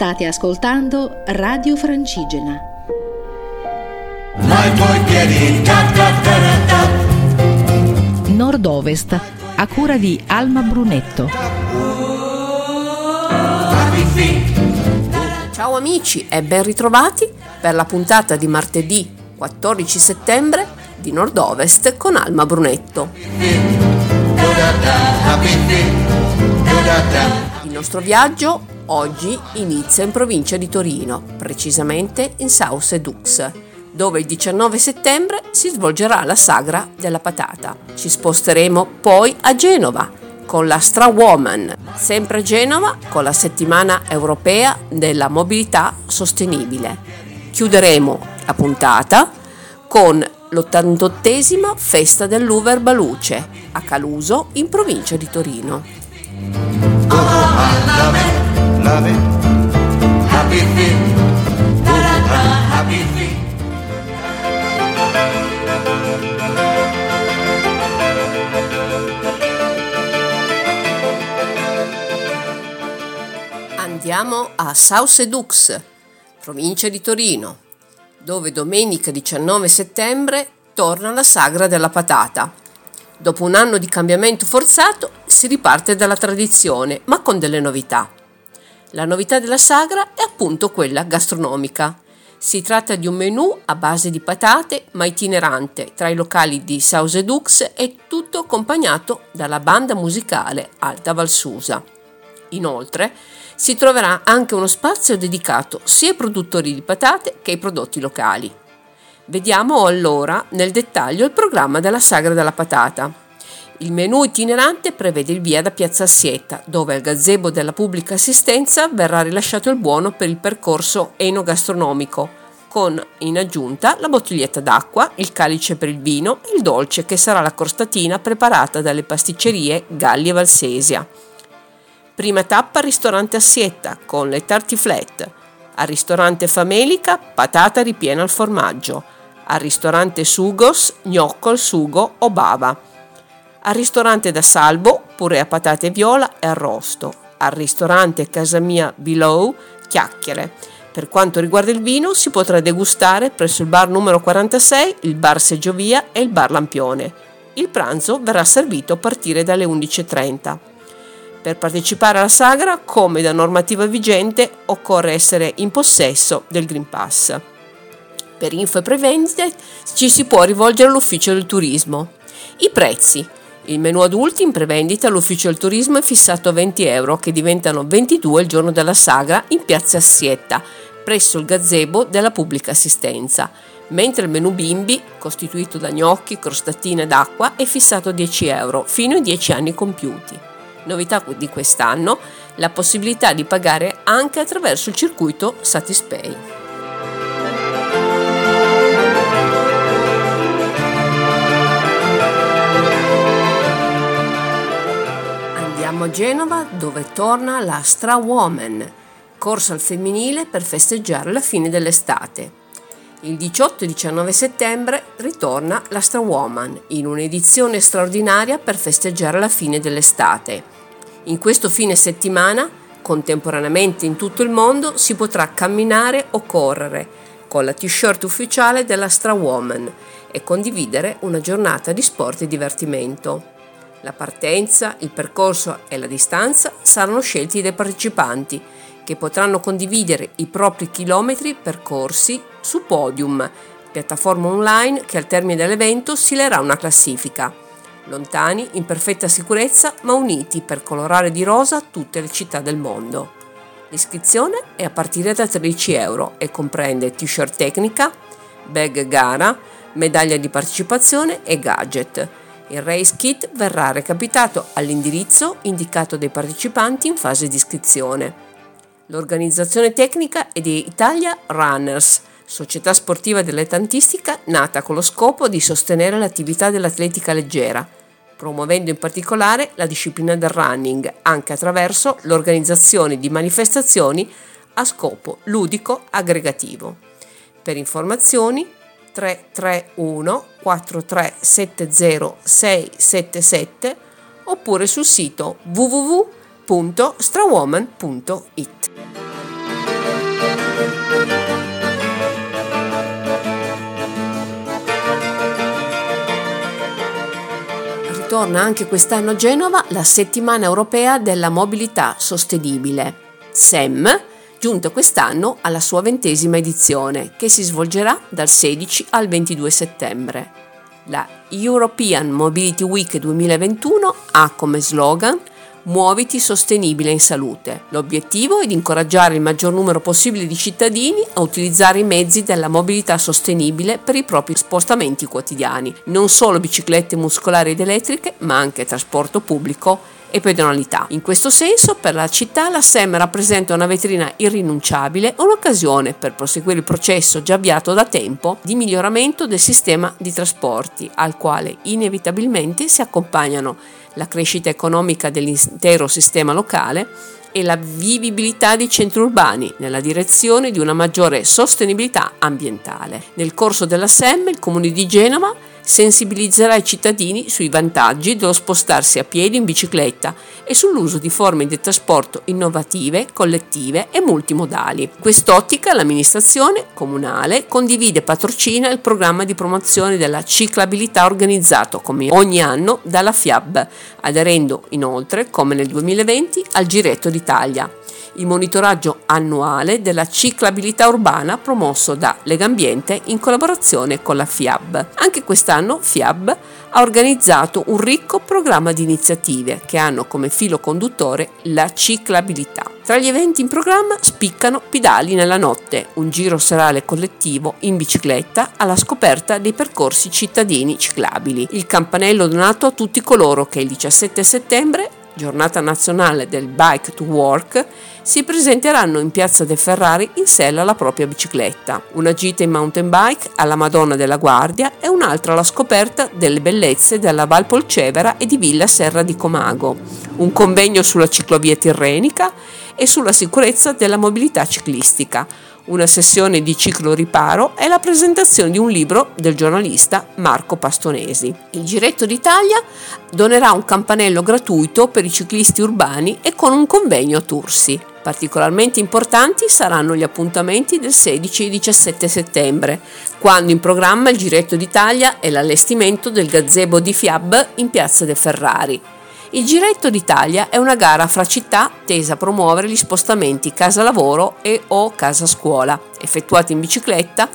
State ascoltando Radio Francigena. Nord-Ovest, a cura di Alma Brunetto. Ciao amici e ben ritrovati per la puntata di martedì 14 settembre di Nord-Ovest con Alma Brunetto. Il nostro viaggio oggi inizia in provincia di Torino, precisamente in Sauce Dux, dove il 19 settembre si svolgerà la sagra della patata. Ci sposteremo poi a Genova con la Stra Woman, sempre a Genova con la settimana europea della mobilità sostenibile. Chiuderemo la puntata con l'88esima festa dell'Uver Baluce a Caluso in provincia di Torino. Andiamo a Sausedux, provincia di Torino, dove domenica 19 settembre torna la sagra della patata. Dopo un anno di cambiamento forzato si riparte dalla tradizione, ma con delle novità. La novità della sagra è appunto quella gastronomica. Si tratta di un menù a base di patate, ma itinerante tra i locali di Sausedux e tutto accompagnato dalla banda musicale Alta Valsusa. Inoltre, si troverà anche uno spazio dedicato sia ai produttori di patate che ai prodotti locali. Vediamo allora nel dettaglio il programma della Sagra della Patata. Il menù itinerante prevede il via da Piazza Sieta, dove al gazebo della pubblica assistenza verrà rilasciato il buono per il percorso enogastronomico, con in aggiunta la bottiglietta d'acqua, il calice per il vino e il dolce che sarà la crostatina preparata dalle pasticcerie Galli e Valsesia. Prima tappa al ristorante Assietta con le tartiflette. Al ristorante Famelica patata ripiena al formaggio. Al ristorante Sugos gnocco al sugo o bava. Al ristorante da Salvo purè a patate viola e arrosto. Al ristorante Casa Mia Below chiacchiere. Per quanto riguarda il vino si potrà degustare presso il bar numero 46, il bar Seggiovia e il bar Lampione. Il pranzo verrà servito a partire dalle 11.30. Per partecipare alla sagra, come da normativa vigente, occorre essere in possesso del Green Pass. Per info e prevendite ci si può rivolgere all'ufficio del turismo. I prezzi. Il menù adulti in prevendita all'ufficio del turismo è fissato a 20 euro, che diventano 22 il giorno della sagra in piazza Assietta, presso il gazebo della pubblica assistenza, mentre il menù bimbi, costituito da gnocchi, crostatine ed acqua, è fissato a 10 euro fino ai 10 anni compiuti. Novità di quest'anno, la possibilità di pagare anche attraverso il circuito Satispay. Andiamo a Genova dove torna la Stra Woman, corsa al femminile per festeggiare la fine dell'estate. Il 18 e 19 settembre ritorna la Star Woman in un'edizione straordinaria per festeggiare la fine dell'estate. In questo fine settimana, contemporaneamente in tutto il mondo, si potrà camminare o correre con la t-shirt ufficiale della Star Woman e condividere una giornata di sport e divertimento. La partenza, il percorso e la distanza saranno scelti dai partecipanti che potranno condividere i propri chilometri percorsi su Podium, piattaforma online che al termine dell'evento stilerà una classifica. Lontani, in perfetta sicurezza, ma uniti per colorare di rosa tutte le città del mondo. L'iscrizione è a partire da 13 euro e comprende t-shirt tecnica, bag gara, medaglia di partecipazione e gadget. Il race kit verrà recapitato all'indirizzo indicato dai partecipanti in fase di iscrizione. L'organizzazione tecnica è di Italia Runners, società sportiva dilettantistica nata con lo scopo di sostenere l'attività dell'atletica leggera, promuovendo in particolare la disciplina del running anche attraverso l'organizzazione di manifestazioni a scopo ludico aggregativo. Per informazioni 331 4370 677 oppure sul sito www.strawoman.it. Ritorna anche quest'anno a Genova la settimana europea della mobilità sostenibile, SEM giunta quest'anno alla sua ventesima edizione, che si svolgerà dal 16 al 22 settembre. La European Mobility Week 2021 ha come slogan Muoviti sostenibile in salute. L'obiettivo è di incoraggiare il maggior numero possibile di cittadini a utilizzare i mezzi della mobilità sostenibile per i propri spostamenti quotidiani, non solo biciclette muscolari ed elettriche, ma anche trasporto pubblico e pedonalità. In questo senso, per la città la SEM rappresenta una vetrina irrinunciabile un'occasione per proseguire il processo già avviato da tempo di miglioramento del sistema di trasporti, al quale inevitabilmente si accompagnano la crescita economica dell'intero sistema locale e la vivibilità dei centri urbani nella direzione di una maggiore sostenibilità ambientale. Nel corso della SEM il Comune di Genova sensibilizzerà i cittadini sui vantaggi dello spostarsi a piedi in bicicletta e sull'uso di forme di trasporto innovative, collettive e multimodali. Quest'ottica l'amministrazione comunale condivide e patrocina il programma di promozione della ciclabilità organizzato come ogni anno dalla FIAB, aderendo inoltre, come nel 2020, al Giretto d'Italia il monitoraggio annuale della ciclabilità urbana promosso da Legambiente in collaborazione con la FIAB. Anche quest'anno FIAB ha organizzato un ricco programma di iniziative che hanno come filo conduttore la ciclabilità. Tra gli eventi in programma spiccano Pedali nella notte, un giro serale collettivo in bicicletta alla scoperta dei percorsi cittadini ciclabili. Il campanello donato a tutti coloro che il 17 settembre giornata nazionale del Bike to Work, si presenteranno in piazza De Ferrari in sella alla propria bicicletta, una gita in mountain bike alla Madonna della Guardia e un'altra alla scoperta delle bellezze della Val Polcevera e di Villa Serra di Comago, un convegno sulla ciclovia tirrenica e sulla sicurezza della mobilità ciclistica, una sessione di ciclo riparo e la presentazione di un libro del giornalista Marco Pastonesi. Il Giretto d'Italia donerà un campanello gratuito per i ciclisti urbani e con un convegno a Tursi. Particolarmente importanti saranno gli appuntamenti del 16 e 17 settembre, quando in programma il Giretto d'Italia e l'allestimento del gazebo di Fiab in Piazza De Ferrari. Il Giretto d'Italia è una gara fra città tesa a promuovere gli spostamenti casa-lavoro e o casa-scuola, effettuati in bicicletta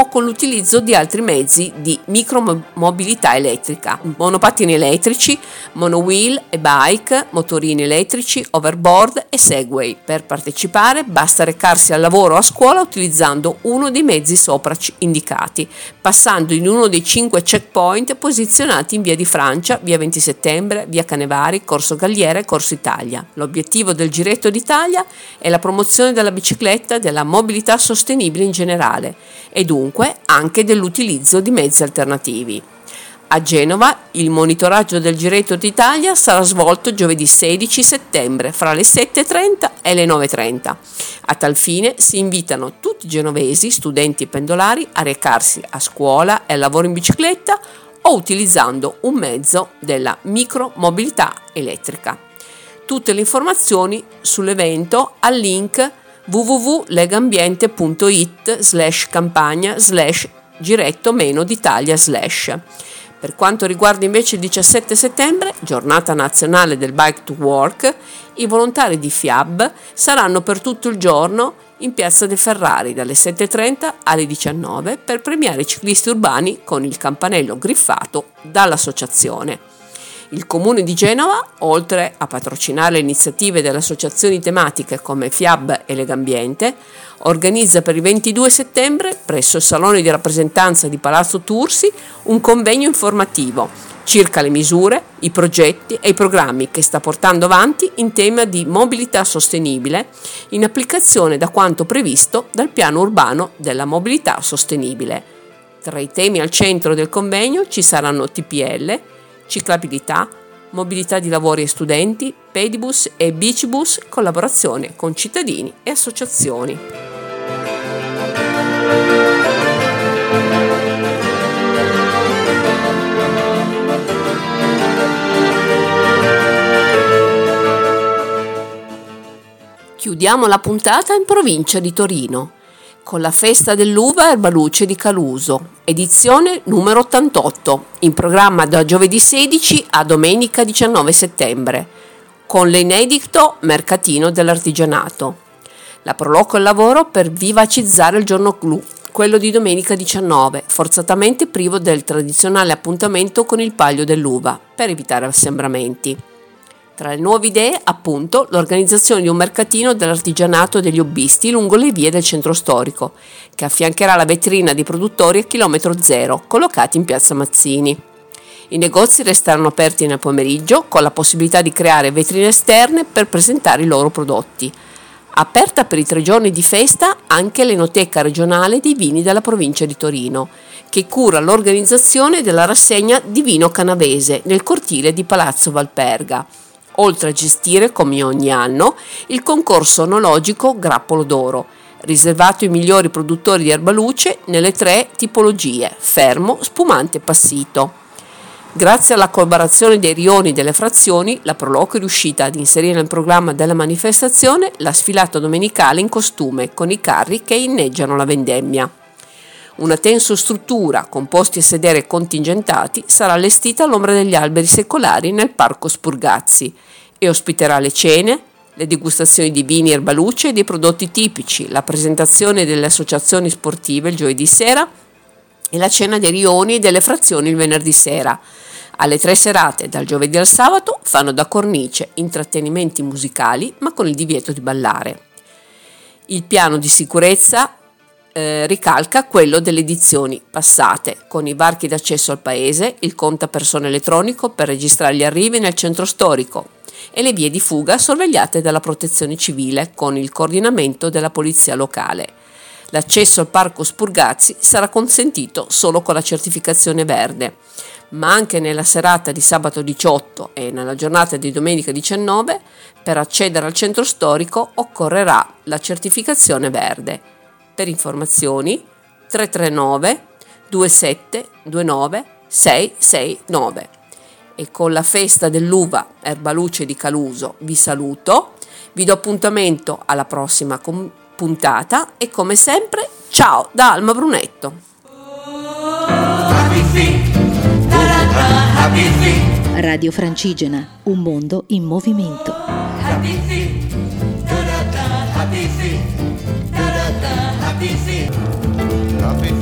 o con l'utilizzo di altri mezzi di micromobilità elettrica, monopattini elettrici, monowheel e bike, motorini elettrici, overboard e segway. Per partecipare basta recarsi al lavoro o a scuola utilizzando uno dei mezzi sopra indicati, passando in uno dei cinque checkpoint posizionati in via di Francia, via 20 settembre, via Canevari, Corso Galliera e Corso Italia. L'obiettivo del Giretto d'Italia è la promozione della bicicletta e della mobilità sostenibile in generale e dunque dunque anche dell'utilizzo di mezzi alternativi. A Genova il monitoraggio del Giretto d'Italia sarà svolto giovedì 16 settembre fra le 7.30 e le 9.30. A tal fine si invitano tutti i genovesi, studenti e pendolari, a recarsi a scuola e al lavoro in bicicletta o utilizzando un mezzo della micromobilità elettrica. Tutte le informazioni sull'evento al link www.legambiente.it slash campagna slash giretto meno d'Italia slash. Per quanto riguarda invece il 17 settembre, giornata nazionale del Bike to Work, i volontari di FIAB saranno per tutto il giorno in piazza De Ferrari dalle 7.30 alle 19 per premiare i ciclisti urbani con il campanello griffato dall'associazione. Il Comune di Genova, oltre a patrocinare le iniziative delle associazioni tematiche come FIAB e Legambiente, organizza per il 22 settembre, presso il Salone di rappresentanza di Palazzo Tursi, un convegno informativo circa le misure, i progetti e i programmi che sta portando avanti in tema di mobilità sostenibile in applicazione da quanto previsto dal piano urbano della mobilità sostenibile. Tra i temi al centro del convegno ci saranno TPL, ciclabilità, mobilità di lavori e studenti, pedibus e bicibus, collaborazione con cittadini e associazioni. Chiudiamo la puntata in provincia di Torino con la festa dell'uva Erbaluce di Caluso, edizione numero 88, in programma da giovedì 16 a domenica 19 settembre, con l'inedito Mercatino dell'Artigianato. La proloco il lavoro per vivacizzare il giorno clou, quello di domenica 19, forzatamente privo del tradizionale appuntamento con il paglio dell'uva, per evitare assembramenti. Tra le nuove idee, appunto, l'organizzazione di un mercatino dell'artigianato degli hobbisti lungo le vie del centro storico, che affiancherà la vetrina di produttori a chilometro zero, collocati in piazza Mazzini. I negozi resteranno aperti nel pomeriggio, con la possibilità di creare vetrine esterne per presentare i loro prodotti. Aperta per i tre giorni di festa anche l'Enoteca regionale dei vini della provincia di Torino, che cura l'organizzazione della rassegna di vino canavese nel cortile di Palazzo Valperga oltre a gestire, come ogni anno, il concorso onologico Grappolo d'Oro, riservato ai migliori produttori di erbaluce nelle tre tipologie, fermo, spumante e passito. Grazie alla collaborazione dei rioni delle frazioni, la Proloco è riuscita ad inserire nel programma della manifestazione la sfilata domenicale in costume con i carri che inneggiano la vendemmia. Una tensostruttura con posti a sedere contingentati sarà allestita all'ombra degli alberi secolari nel parco Spurgazzi e ospiterà le cene, le degustazioni di vini erbaluce e dei prodotti tipici, la presentazione delle associazioni sportive il giovedì sera e la cena dei rioni e delle frazioni il venerdì sera. Alle tre serate, dal giovedì al sabato, fanno da cornice intrattenimenti musicali, ma con il divieto di ballare. Il piano di sicurezza eh, ricalca quello delle edizioni passate, con i varchi d'accesso al paese, il contapersone elettronico per registrare gli arrivi nel centro storico e le vie di fuga sorvegliate dalla protezione civile con il coordinamento della polizia locale. L'accesso al parco Spurgazzi sarà consentito solo con la certificazione verde, ma anche nella serata di sabato 18 e nella giornata di domenica 19 per accedere al centro storico occorrerà la certificazione verde. Per informazioni 339 2729 669. E con la festa dell'uva Erbaluce di Caluso vi saluto, vi do appuntamento alla prossima puntata e come sempre ciao da Alma Brunetto. Radio Francigena, un mondo in movimento. Happy